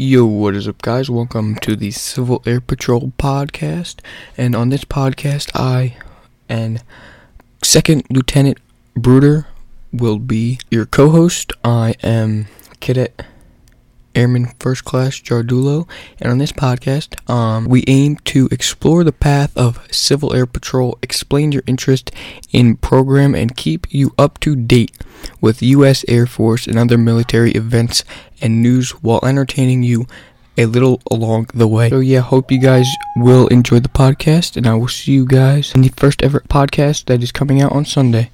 Yo, what is up, guys? Welcome to the Civil Air Patrol podcast. And on this podcast, I and Second Lieutenant Bruder will be your co host. I am Cadet Airman First Class Jardulo. And on this podcast, um, we aim to explore the path of Civil Air Patrol, explain your interest in program, and keep you up to date with U.S. Air Force and other military events and news while entertaining you a little along the way. So yeah, hope you guys will enjoy the podcast, and I will see you guys in the first ever podcast that is coming out on Sunday.